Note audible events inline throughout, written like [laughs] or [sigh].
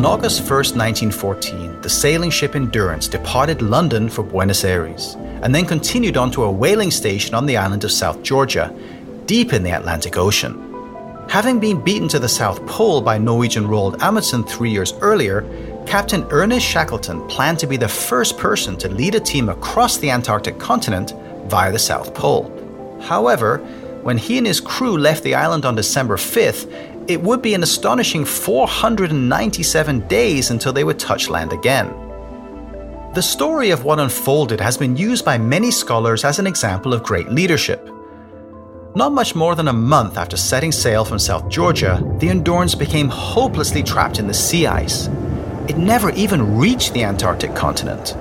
On August 1, 1914, the sailing ship Endurance departed London for Buenos Aires and then continued on to a whaling station on the island of South Georgia, deep in the Atlantic Ocean. Having been beaten to the South Pole by Norwegian Roald Amundsen three years earlier, Captain Ernest Shackleton planned to be the first person to lead a team across the Antarctic continent via the South Pole. However, when he and his crew left the island on December 5th, it would be an astonishing 497 days until they would touch land again. The story of what unfolded has been used by many scholars as an example of great leadership. Not much more than a month after setting sail from South Georgia, the Endurance became hopelessly trapped in the sea ice. It never even reached the Antarctic continent.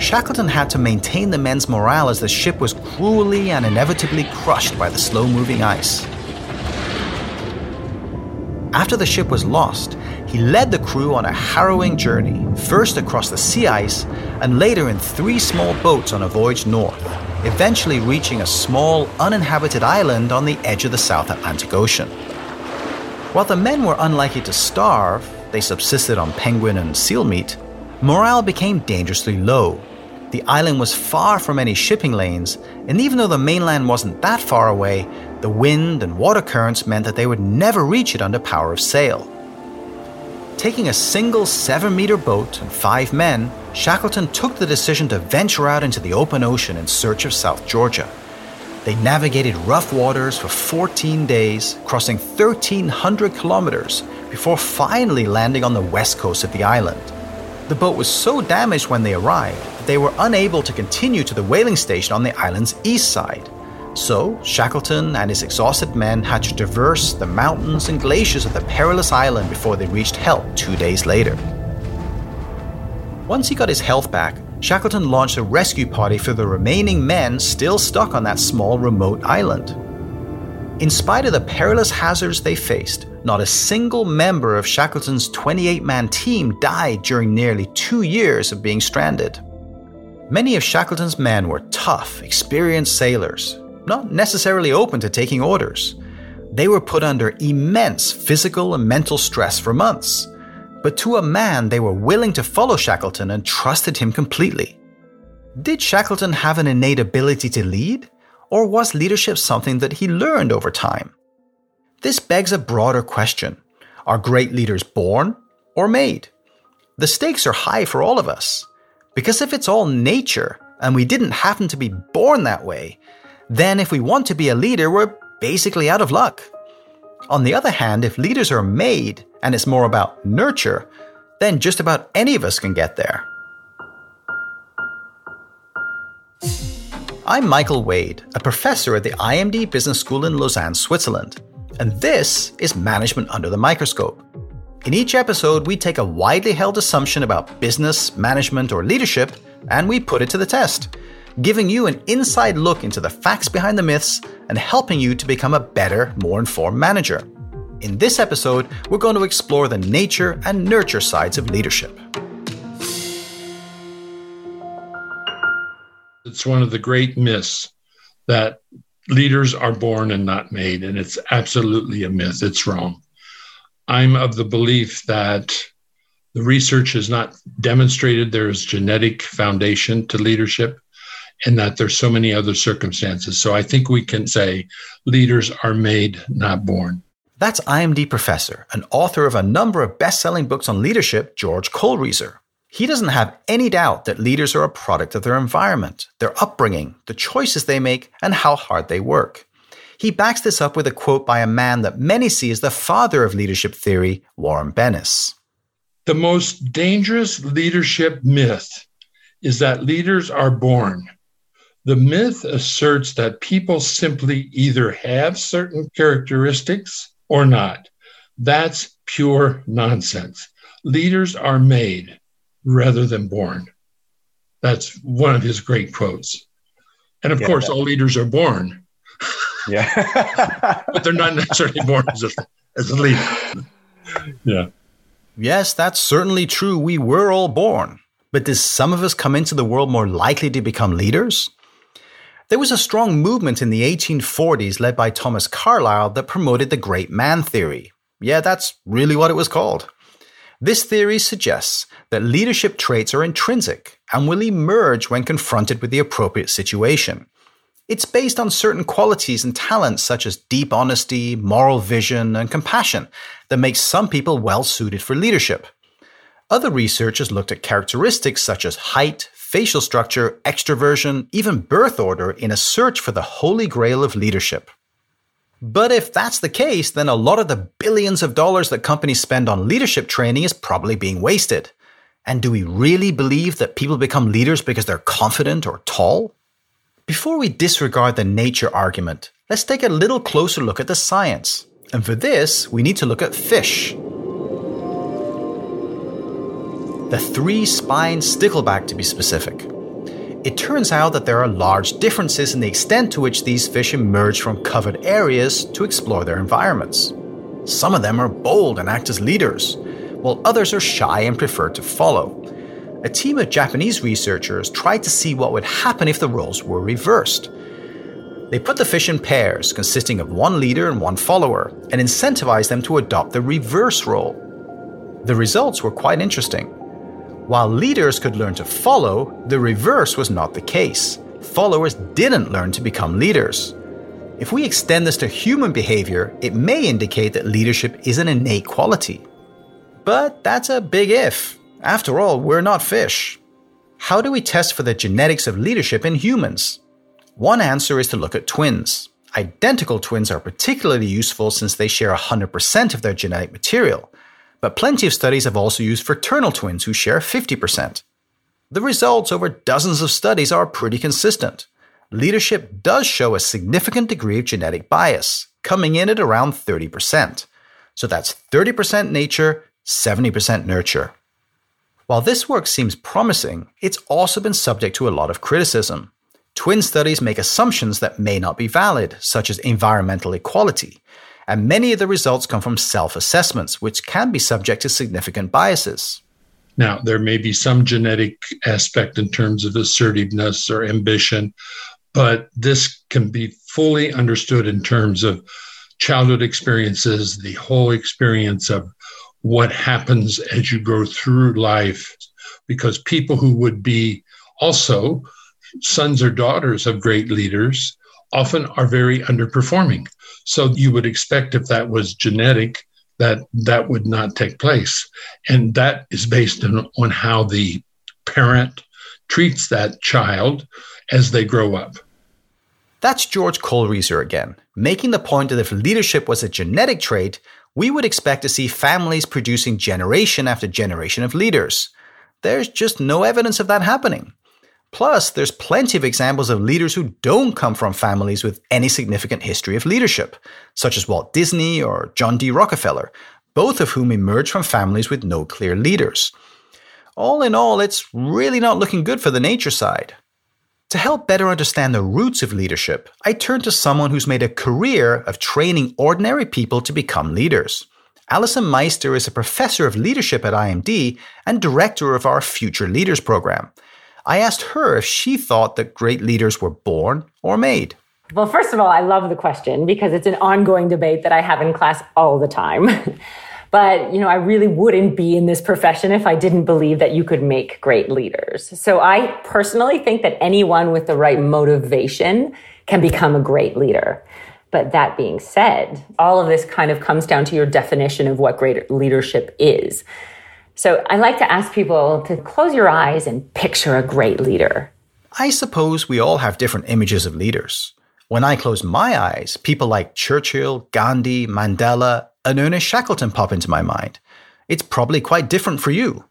Shackleton had to maintain the men's morale as the ship was cruelly and inevitably crushed by the slow moving ice. After the ship was lost, he led the crew on a harrowing journey, first across the sea ice and later in three small boats on a voyage north, eventually reaching a small, uninhabited island on the edge of the South Atlantic Ocean. While the men were unlikely to starve, they subsisted on penguin and seal meat, morale became dangerously low. The island was far from any shipping lanes, and even though the mainland wasn't that far away, the wind and water currents meant that they would never reach it under power of sail. Taking a single 7 meter boat and five men, Shackleton took the decision to venture out into the open ocean in search of South Georgia. They navigated rough waters for 14 days, crossing 1,300 kilometers, before finally landing on the west coast of the island. The boat was so damaged when they arrived that they were unable to continue to the whaling station on the island's east side. So, Shackleton and his exhausted men had to traverse the mountains and glaciers of the perilous island before they reached help two days later. Once he got his health back, Shackleton launched a rescue party for the remaining men still stuck on that small remote island. In spite of the perilous hazards they faced, not a single member of Shackleton's 28 man team died during nearly two years of being stranded. Many of Shackleton's men were tough, experienced sailors, not necessarily open to taking orders. They were put under immense physical and mental stress for months. But to a man, they were willing to follow Shackleton and trusted him completely. Did Shackleton have an innate ability to lead? Or was leadership something that he learned over time? This begs a broader question Are great leaders born or made? The stakes are high for all of us. Because if it's all nature, and we didn't happen to be born that way, then if we want to be a leader, we're basically out of luck. On the other hand, if leaders are made and it's more about nurture, then just about any of us can get there. I'm Michael Wade, a professor at the IMD Business School in Lausanne, Switzerland, and this is Management Under the Microscope. In each episode, we take a widely held assumption about business, management, or leadership and we put it to the test giving you an inside look into the facts behind the myths and helping you to become a better, more informed manager. In this episode, we're going to explore the nature and nurture sides of leadership. It's one of the great myths that leaders are born and not made, and it's absolutely a myth. It's wrong. I'm of the belief that the research has not demonstrated there's genetic foundation to leadership and that there's so many other circumstances. So I think we can say leaders are made, not born. That's IMD professor and author of a number of best selling books on leadership, George Kohlreiser. He doesn't have any doubt that leaders are a product of their environment, their upbringing, the choices they make, and how hard they work. He backs this up with a quote by a man that many see as the father of leadership theory, Warren Bennis. The most dangerous leadership myth is that leaders are born. The myth asserts that people simply either have certain characteristics or not. That's pure nonsense. Leaders are made rather than born. That's one of his great quotes. And of yeah, course, that. all leaders are born. Yeah. [laughs] but they're not necessarily born as a, as a leader. Yeah. Yes, that's certainly true. We were all born. But does some of us come into the world more likely to become leaders? There was a strong movement in the 1840s led by Thomas Carlyle that promoted the great man theory. Yeah, that's really what it was called. This theory suggests that leadership traits are intrinsic and will emerge when confronted with the appropriate situation. It's based on certain qualities and talents such as deep honesty, moral vision, and compassion that makes some people well suited for leadership. Other researchers looked at characteristics such as height, facial structure, extroversion, even birth order in a search for the holy grail of leadership. But if that's the case, then a lot of the billions of dollars that companies spend on leadership training is probably being wasted. And do we really believe that people become leaders because they're confident or tall? Before we disregard the nature argument, let's take a little closer look at the science. And for this, we need to look at fish. The three spined stickleback, to be specific. It turns out that there are large differences in the extent to which these fish emerge from covered areas to explore their environments. Some of them are bold and act as leaders, while others are shy and prefer to follow. A team of Japanese researchers tried to see what would happen if the roles were reversed. They put the fish in pairs, consisting of one leader and one follower, and incentivized them to adopt the reverse role. The results were quite interesting. While leaders could learn to follow, the reverse was not the case. Followers didn't learn to become leaders. If we extend this to human behavior, it may indicate that leadership is an innate quality. But that's a big if. After all, we're not fish. How do we test for the genetics of leadership in humans? One answer is to look at twins. Identical twins are particularly useful since they share 100% of their genetic material, but plenty of studies have also used fraternal twins who share 50%. The results over dozens of studies are pretty consistent. Leadership does show a significant degree of genetic bias, coming in at around 30%. So that's 30% nature, 70% nurture. While this work seems promising, it's also been subject to a lot of criticism. Twin studies make assumptions that may not be valid, such as environmental equality, and many of the results come from self assessments, which can be subject to significant biases. Now, there may be some genetic aspect in terms of assertiveness or ambition, but this can be fully understood in terms of childhood experiences, the whole experience of what happens as you go through life. Because people who would be also sons or daughters of great leaders often are very underperforming. So you would expect if that was genetic, that that would not take place. And that is based on, on how the parent treats that child as they grow up. That's George Kohlreiser again, making the point that if leadership was a genetic trait, we would expect to see families producing generation after generation of leaders. There's just no evidence of that happening. Plus, there's plenty of examples of leaders who don't come from families with any significant history of leadership, such as Walt Disney or John D. Rockefeller, both of whom emerged from families with no clear leaders. All in all, it's really not looking good for the nature side. To help better understand the roots of leadership, I turn to someone who's made a career of training ordinary people to become leaders. Alyson Meister is a professor of leadership at IMD and director of our Future Leaders program. I asked her if she thought that great leaders were born or made. Well, first of all, I love the question because it's an ongoing debate that I have in class all the time. [laughs] but, you know, I really wouldn't be in this profession if I didn't believe that you could make great leaders. So I personally think that anyone with the right motivation can become a great leader. But that being said, all of this kind of comes down to your definition of what great leadership is. So I like to ask people to close your eyes and picture a great leader. I suppose we all have different images of leaders. When I close my eyes, people like Churchill, Gandhi, Mandela, and Ernest Shackleton pop into my mind. It's probably quite different for you.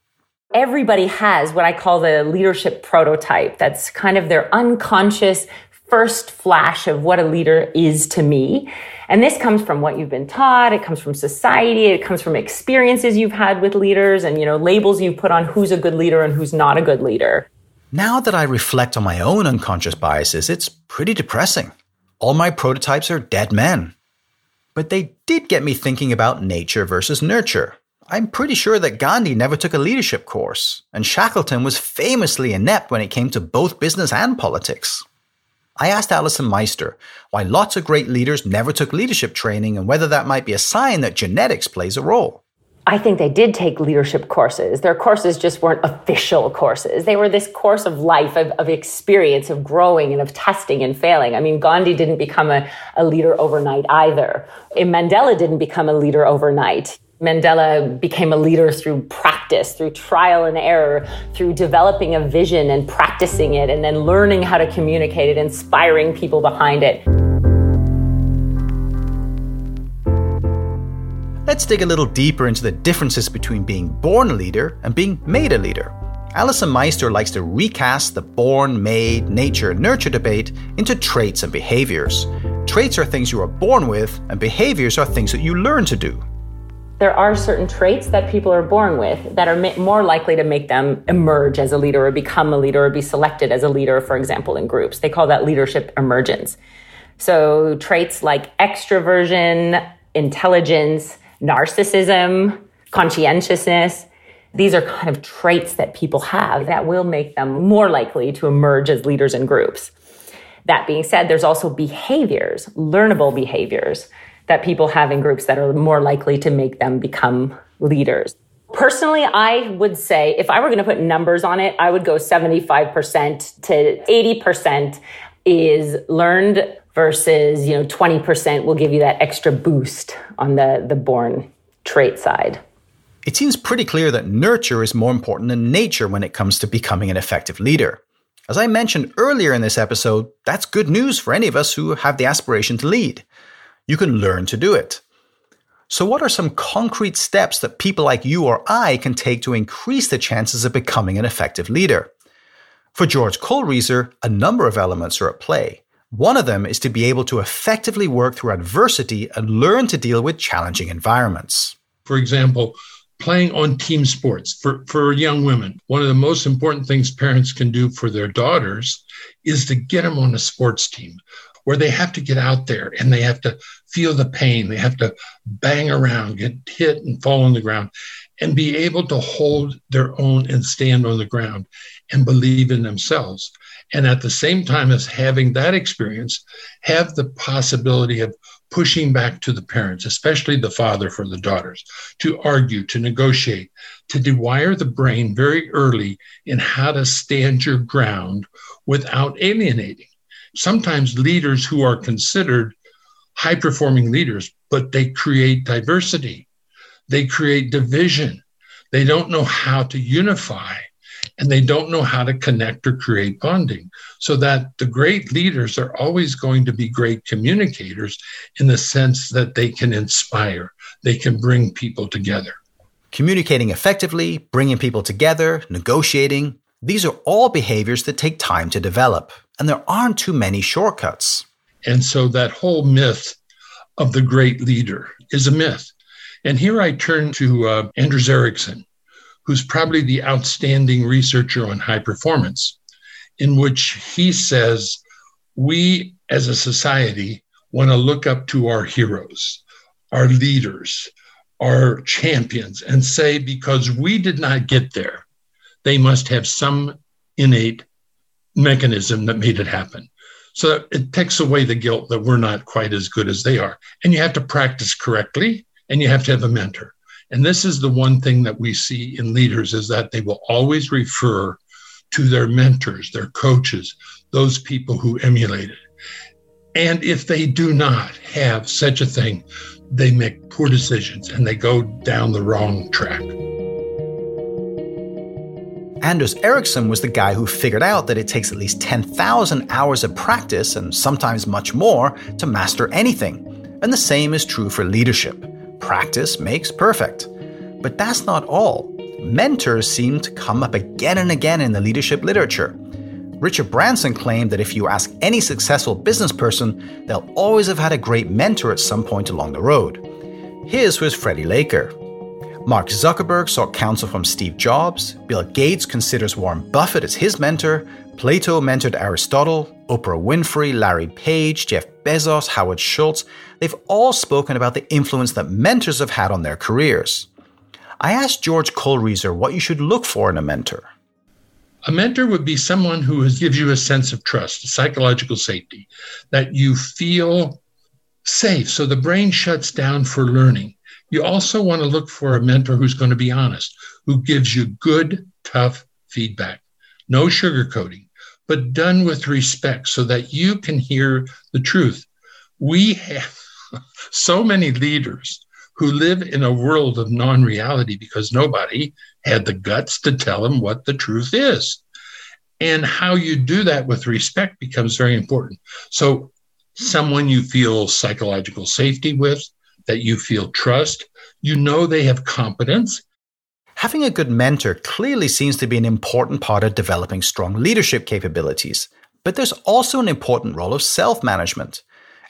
Everybody has what I call the leadership prototype. That's kind of their unconscious first flash of what a leader is to me. And this comes from what you've been taught. It comes from society. It comes from experiences you've had with leaders and, you know, labels you've put on who's a good leader and who's not a good leader. Now that I reflect on my own unconscious biases, it's pretty depressing. All my prototypes are dead men. But they did get me thinking about nature versus nurture. I'm pretty sure that Gandhi never took a leadership course, and Shackleton was famously inept when it came to both business and politics. I asked Alyson Meister why lots of great leaders never took leadership training and whether that might be a sign that genetics plays a role. I think they did take leadership courses. Their courses just weren't official courses. They were this course of life, of, of experience, of growing and of testing and failing. I mean, Gandhi didn't become a, a leader overnight either. And Mandela didn't become a leader overnight. Mandela became a leader through practice, through trial and error, through developing a vision and practicing it, and then learning how to communicate it, inspiring people behind it. Let's dig a little deeper into the differences between being born a leader and being made a leader. Alyson Meister likes to recast the born, made, nature, nurture debate into traits and behaviors. Traits are things you are born with, and behaviors are things that you learn to do. There are certain traits that people are born with that are more likely to make them emerge as a leader or become a leader or be selected as a leader, for example, in groups. They call that leadership emergence. So, traits like extroversion, intelligence, narcissism, conscientiousness. These are kind of traits that people have that will make them more likely to emerge as leaders in groups. That being said, there's also behaviors, learnable behaviors that people have in groups that are more likely to make them become leaders. Personally, I would say if I were going to put numbers on it, I would go 75% to 80% is learned versus, you know, 20% will give you that extra boost on the the born trait side. It seems pretty clear that nurture is more important than nature when it comes to becoming an effective leader. As I mentioned earlier in this episode, that's good news for any of us who have the aspiration to lead. You can learn to do it. So, what are some concrete steps that people like you or I can take to increase the chances of becoming an effective leader? For George Kohlreiser, a number of elements are at play. One of them is to be able to effectively work through adversity and learn to deal with challenging environments. For example, playing on team sports for, for young women. One of the most important things parents can do for their daughters is to get them on a sports team where they have to get out there and they have to feel the pain. They have to bang around, get hit and fall on the ground, and be able to hold their own and stand on the ground and believe in themselves. And at the same time as having that experience, have the possibility of pushing back to the parents, especially the father for the daughters, to argue, to negotiate, to dewire the brain very early in how to stand your ground without alienating sometimes leaders who are considered high performing leaders, but they create diversity, they create division, they don't know how to unify. And they don't know how to connect or create bonding. So that the great leaders are always going to be great communicators in the sense that they can inspire, they can bring people together. Communicating effectively, bringing people together, negotiating, these are all behaviors that take time to develop and there aren't too many shortcuts. And so that whole myth of the great leader is a myth. And here I turn to uh, Anders Ericsson, who's probably the outstanding researcher on high performance, in which he says we as a society want to look up to our heroes, our leaders, our champions, and say, because we did not get there, they must have some innate mechanism that made it happen. So it takes away the guilt that we're not quite as good as they are. And you have to practice correctly and you have to have a mentor. And this is the one thing that we see in leaders is that they will always refer to their mentors, their coaches, those people who emulated. And if they do not have such a thing, they make poor decisions and they go down the wrong track. Anders Ericsson was the guy who figured out that it takes at least 10,000 hours of practice, and sometimes much more, to master anything. And the same is true for leadership. Practice makes perfect. But that's not all. Mentors seem to come up again and again in the leadership literature. Richard Branson claimed that if you ask any successful business person, they'll always have had a great mentor at some point along the road. His was Freddie Laker. Mark Zuckerberg sought counsel from Steve Jobs, Bill Gates considers Warren Buffett as his mentor, Plato mentored Aristotle, Oprah Winfrey, Larry Page, Jeff Bezos, Howard Schultz. They've all spoken about the influence that mentors have had on their careers. I asked George Kohlreiser what you should look for in a mentor. A mentor would be someone who gives you a sense of trust, psychological safety, that you feel safe. So the brain shuts down for learning You also want to look for a mentor who's going to be honest, who gives you good, tough feedback. No sugarcoating, but done with respect so that you can hear the truth. We have [laughs] so many leaders who live in a world of non reality because nobody had the guts to tell them what the truth is. And how you do that with respect becomes very important. So, someone you feel psychological safety with, that you feel trust, you know they have competence. Having a good mentor clearly seems to be an important part of developing strong leadership capabilities, but there's also an important role of self management.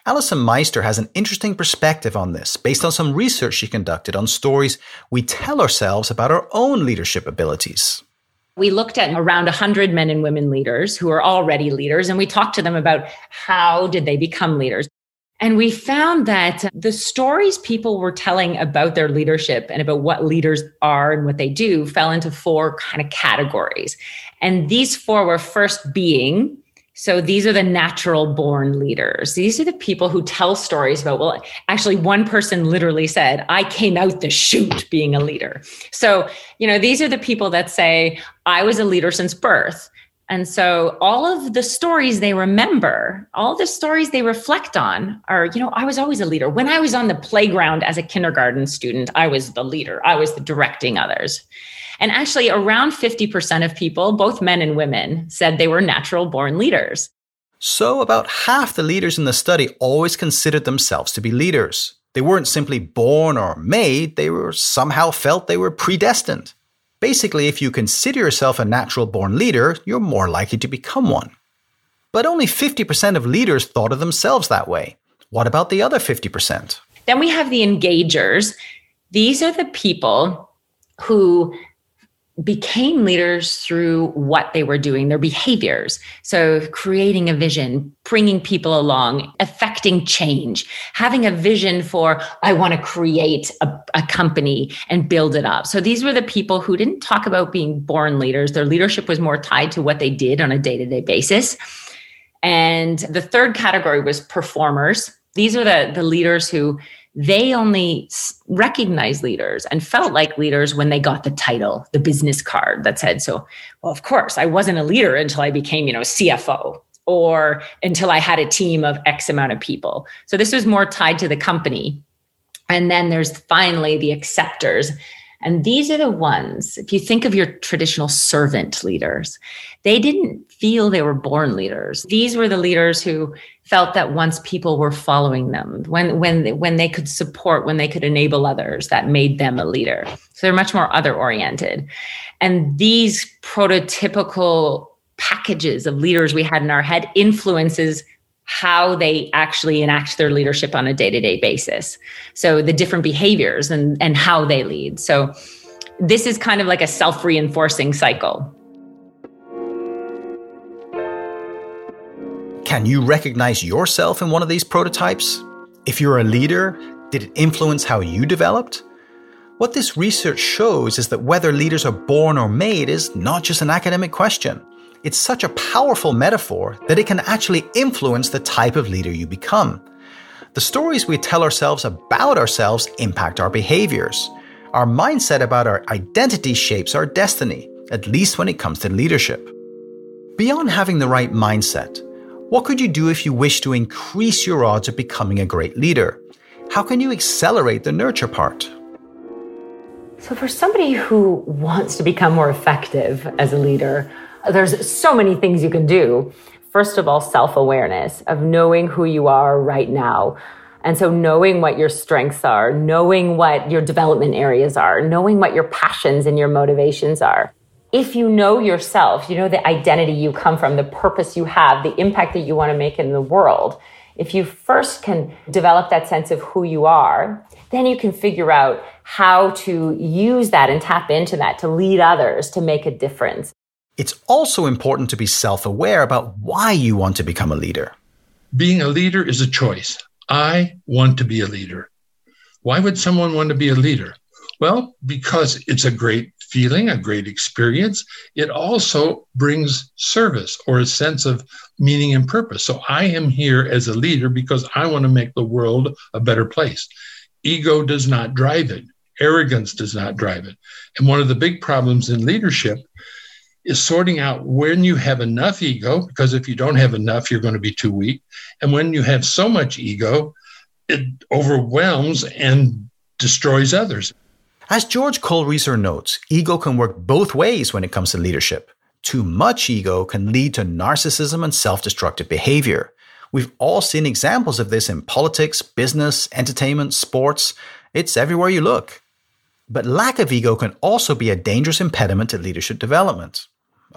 Alyson Meister has an interesting perspective on this based on some research she conducted on stories we tell ourselves about our own leadership abilities. We looked at around 100 men and women leaders who are already leaders, and we talked to them about how did they become leaders. And we found that the stories people were telling about their leadership and about what leaders are and what they do fell into four kind of categories. And these four were first being, so these are the natural born leaders. These are the people who tell stories about, well, actually, one person literally said, I came out the chute being a leader. So, you know, these are the people that say, I was a leader since birth. And so all of the stories they remember, all the stories they reflect on are, you know, I was always a leader. When I was on the playground as a kindergarten student, I was the leader. I was the directing others. And actually, around 50% of people, both men and women, said they were natural born leaders. So, about half the leaders in the study always considered themselves to be leaders. They weren't simply born or made, they were somehow felt they were predestined. Basically, if you consider yourself a natural born leader, you're more likely to become one. But only 50% of leaders thought of themselves that way. What about the other 50%? Then we have the engagers. These are the people who became leaders through what they were doing, their behaviors. So, creating a vision, bringing people along, affecting change, having a vision for, I want to create a, a, company and build it up. So, these were the people who didn't talk about being born leaders. Their leadership was more tied to what they did on a day to day basis. And the third category was performers. These are the, the leaders who they only recognized leaders and felt like leaders when they got the title, the business card that said, so, well, of course, I wasn't a leader until I became, you know, CFO or until I had a team of X amount of people. So this was more tied to the company. And then there's finally the acceptors. And these are the ones, if you think of your traditional servant leaders, they didn't feel they were born leaders. These were the leaders who felt that once people were following them, when when when they could support, when they could enable others, that made them a leader. So they're much more other oriented. And these prototypical packages of leaders we had in our head influences how they actually enact their leadership on a day-to-day basis. So the different behaviors and and how they lead. So this is kind of like a self-reinforcing cycle. Can you recognize yourself in one of these prototypes? If you're a leader, did it influence how you developed? What this research shows is that whether leaders are born or made is not just an academic question. It's such a powerful metaphor that it can actually influence the type of leader you become. The stories we tell ourselves about ourselves impact our behaviors. Our mindset about our identity shapes our destiny, at least when it comes to leadership. Beyond having the right mindset, what could you do if you wish to increase your odds of becoming a great leader? How can you accelerate the nurture part? So, for somebody who wants to become more effective as a leader, there's so many things you can do. First of all, self awareness of knowing who you are right now. And so, knowing what your strengths are, knowing what your development areas are, knowing what your passions and your motivations are if you know yourself, you know the identity you come from, the purpose you have, the impact that you want to make in the world, if you first can develop that sense of who you are, then you can figure out how to use that and tap into that to lead others to make a difference. It's also important to be self aware about why you want to become a leader. Being a leader is a choice. I want to be a leader. Why would someone want to be a leader? Well, because it's a great feeling, a great experience. It also brings service or a sense of meaning and purpose. So I am here as a leader because I want to make the world a better place. ego does not drive it, arrogance does not drive it. And one of the big problems in leadership is sorting out when you have enough ego, because if you don't have enough, you're going to be too weak. And when you have so much ego, it overwhelms and destroys others. As George Kohlreiser notes, ego can work both ways when it comes to leadership. Too much ego can lead to narcissism and self destructive behavior. We've all seen examples of this in politics, business, entertainment, sports. It's everywhere you look. But lack of ego can also be a dangerous impediment to leadership development.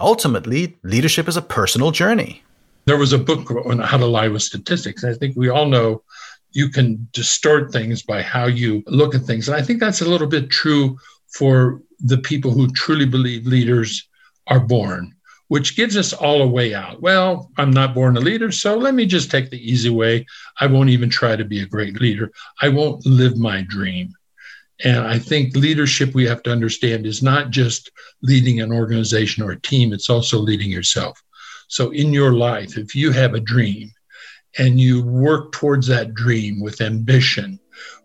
Ultimately, leadership is a personal journey. There was a book on how to lie with statistics. I think we all know you can distort things by how you look at things. And I think that's a little bit true for the people who truly believe leaders are born, which gives us all a way out. Well, I'm not born a leader, so let me just take the easy way. I won't even try to be a great leader. I won't live my dream. And I think leadership we have to understand is not just leading an organization or a team, it's also leading yourself. So in your life, if you have a dream and you work towards that dream with ambition,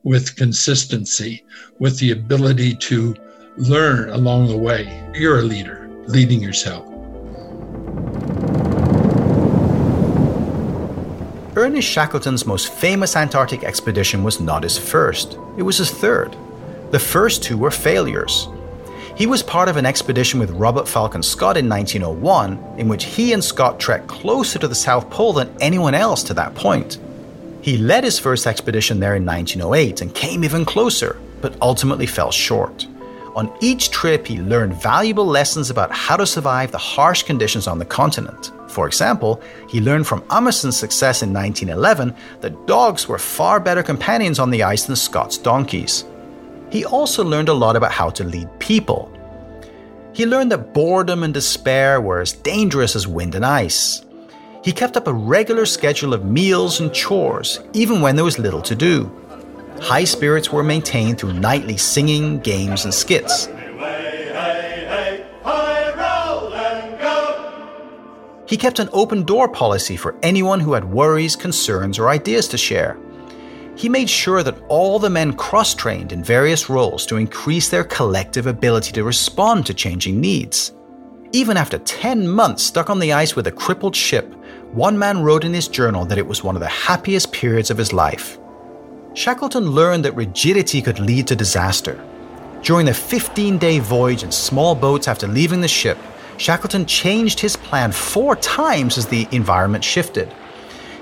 with consistency, with the ability to learn along the way, you're a leader leading yourself. Ernest Shackleton's most famous Antarctic expedition was not his first, it was his third. The first two were failures. He was part of an expedition with Robert Falcon Scott in 1901, in which he and Scott trekked closer to the South Pole than anyone else to that point. He led his first expedition there in 1908 and came even closer, but ultimately fell short. On each trip, he learned valuable lessons about how to survive the harsh conditions on the continent. For example, he learned from Amundsen's success in 1911 that dogs were far better companions on the ice than Scott's donkeys he also learned a lot about how to lead people. He learned that boredom and despair were as dangerous as wind and ice. He kept up a regular schedule of meals and chores, even when there was little to do. High spirits were maintained through nightly singing, games, and skits. He kept an open door policy for anyone who had worries, concerns, or ideas to share. He made sure that all the men cross trained in various roles to increase their collective ability to respond to changing needs. Even after 10 months stuck on the ice with a crippled ship, one man wrote in his journal that it was one of the happiest periods of his life. Shackleton learned that rigidity could lead to disaster. During the 15 day voyage in small boats after leaving the ship, Shackleton changed his plan four times as the environment shifted.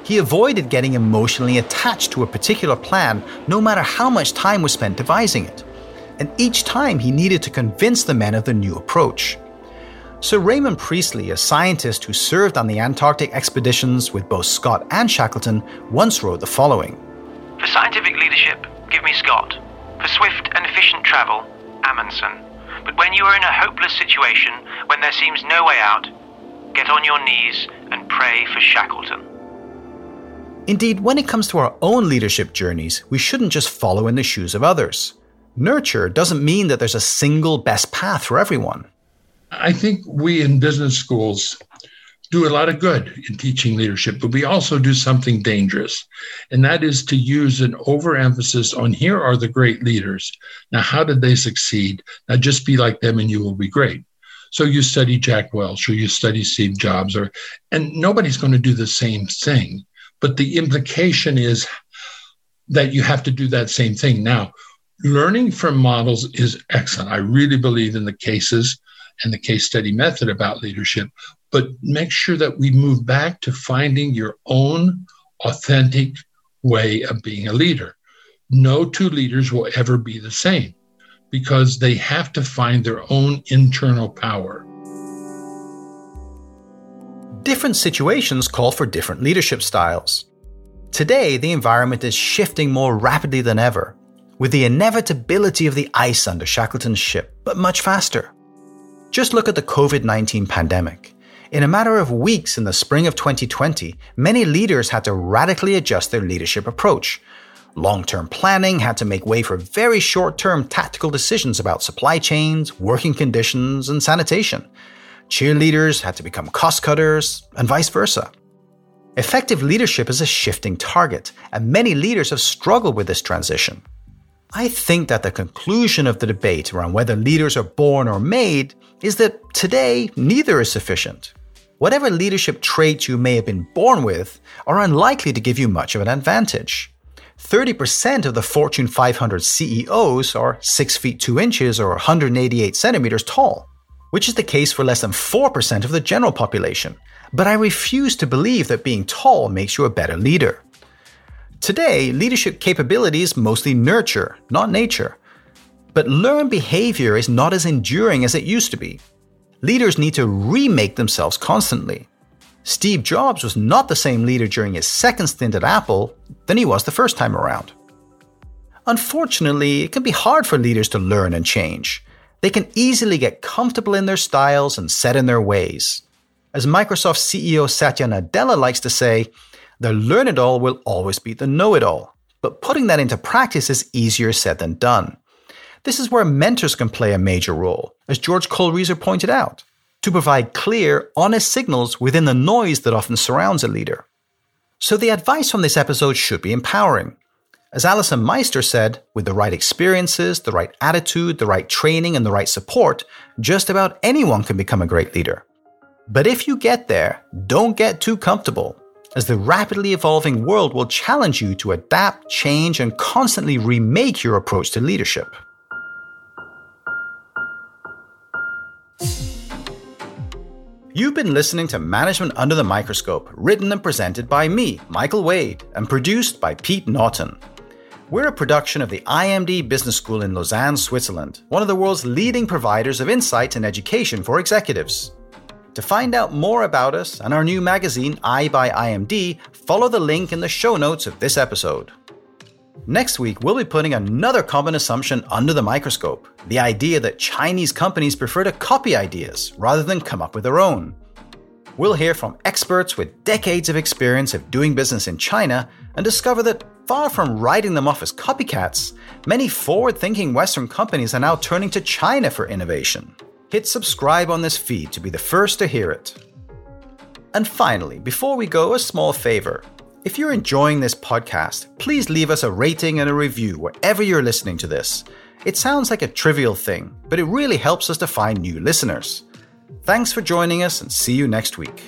He avoided getting emotionally attached to a particular plan, no matter how much time was spent devising it. And each time he needed to convince the men of the new approach. Sir Raymond Priestley, a scientist who served on the Antarctic expeditions with both Scott and Shackleton, once wrote the following For scientific leadership, give me Scott. For swift and efficient travel, Amundsen. But when you are in a hopeless situation, when there seems no way out, get on your knees and pray for Shackleton. Indeed, when it comes to our own leadership journeys, we shouldn't just follow in the shoes of others. Nurture doesn't mean that there's a single best path for everyone. I think we in business schools do a lot of good in teaching leadership, but we also do something dangerous. And that is to use an overemphasis on here are the great leaders. Now, how did they succeed? Now, just be like them and you will be great. So you study Jack Welch or you study Steve Jobs, or and nobody's going to do the same thing. But the implication is that you have to do that same thing. Now, learning from models is excellent. I really believe in the cases and the case study method about leadership, but make sure that we move back to finding your own authentic way of being a leader. No two leaders will ever be the same because they have to find their own internal power. Different situations call for different leadership styles. Today, the environment is shifting more rapidly than ever, with the inevitability of the ice under Shackleton's ship, but much faster. Just look at the COVID 19 pandemic. In a matter of weeks in the spring of 2020, many leaders had to radically adjust their leadership approach. Long term planning had to make way for very short term tactical decisions about supply chains, working conditions, and sanitation. Cheerleaders had to become cost cutters, and vice versa. Effective leadership is a shifting target, and many leaders have struggled with this transition. I think that the conclusion of the debate around whether leaders are born or made is that today neither is sufficient. Whatever leadership traits you may have been born with are unlikely to give you much of an advantage. 30% of the Fortune 500 CEOs are 6 feet 2 inches or 188 centimeters tall, which is the case for less than 4% of the general population. But I refuse to believe that being tall makes you a better leader. Today, leadership capabilities mostly nurture, not nature. But learned behavior is not as enduring as it used to be. Leaders need to remake themselves constantly. Steve Jobs was not the same leader during his second stint at Apple than he was the first time around. Unfortunately, it can be hard for leaders to learn and change. They can easily get comfortable in their styles and set in their ways. As Microsoft CEO Satya Nadella likes to say, the learn it all will always be the know it all. But putting that into practice is easier said than done. This is where mentors can play a major role, as George Kohlreiser pointed out, to provide clear, honest signals within the noise that often surrounds a leader. So the advice from this episode should be empowering. As Alyson Meister said, with the right experiences, the right attitude, the right training, and the right support, just about anyone can become a great leader. But if you get there, don't get too comfortable as the rapidly evolving world will challenge you to adapt, change, and constantly remake your approach to leadership. You've been listening to Management Under the Microscope, written and presented by me, Michael Wade, and produced by Pete Naughton. We're a production of the IMD Business School in Lausanne, Switzerland, one of the world's leading providers of insight and education for executives. To find out more about us and our new magazine, I by IMD, follow the link in the show notes of this episode. Next week, we'll be putting another common assumption under the microscope the idea that Chinese companies prefer to copy ideas rather than come up with their own. We'll hear from experts with decades of experience of doing business in China and discover that far from writing them off as copycats, many forward thinking Western companies are now turning to China for innovation. Hit subscribe on this feed to be the first to hear it. And finally, before we go, a small favor. If you're enjoying this podcast, please leave us a rating and a review wherever you're listening to this. It sounds like a trivial thing, but it really helps us to find new listeners. Thanks for joining us and see you next week.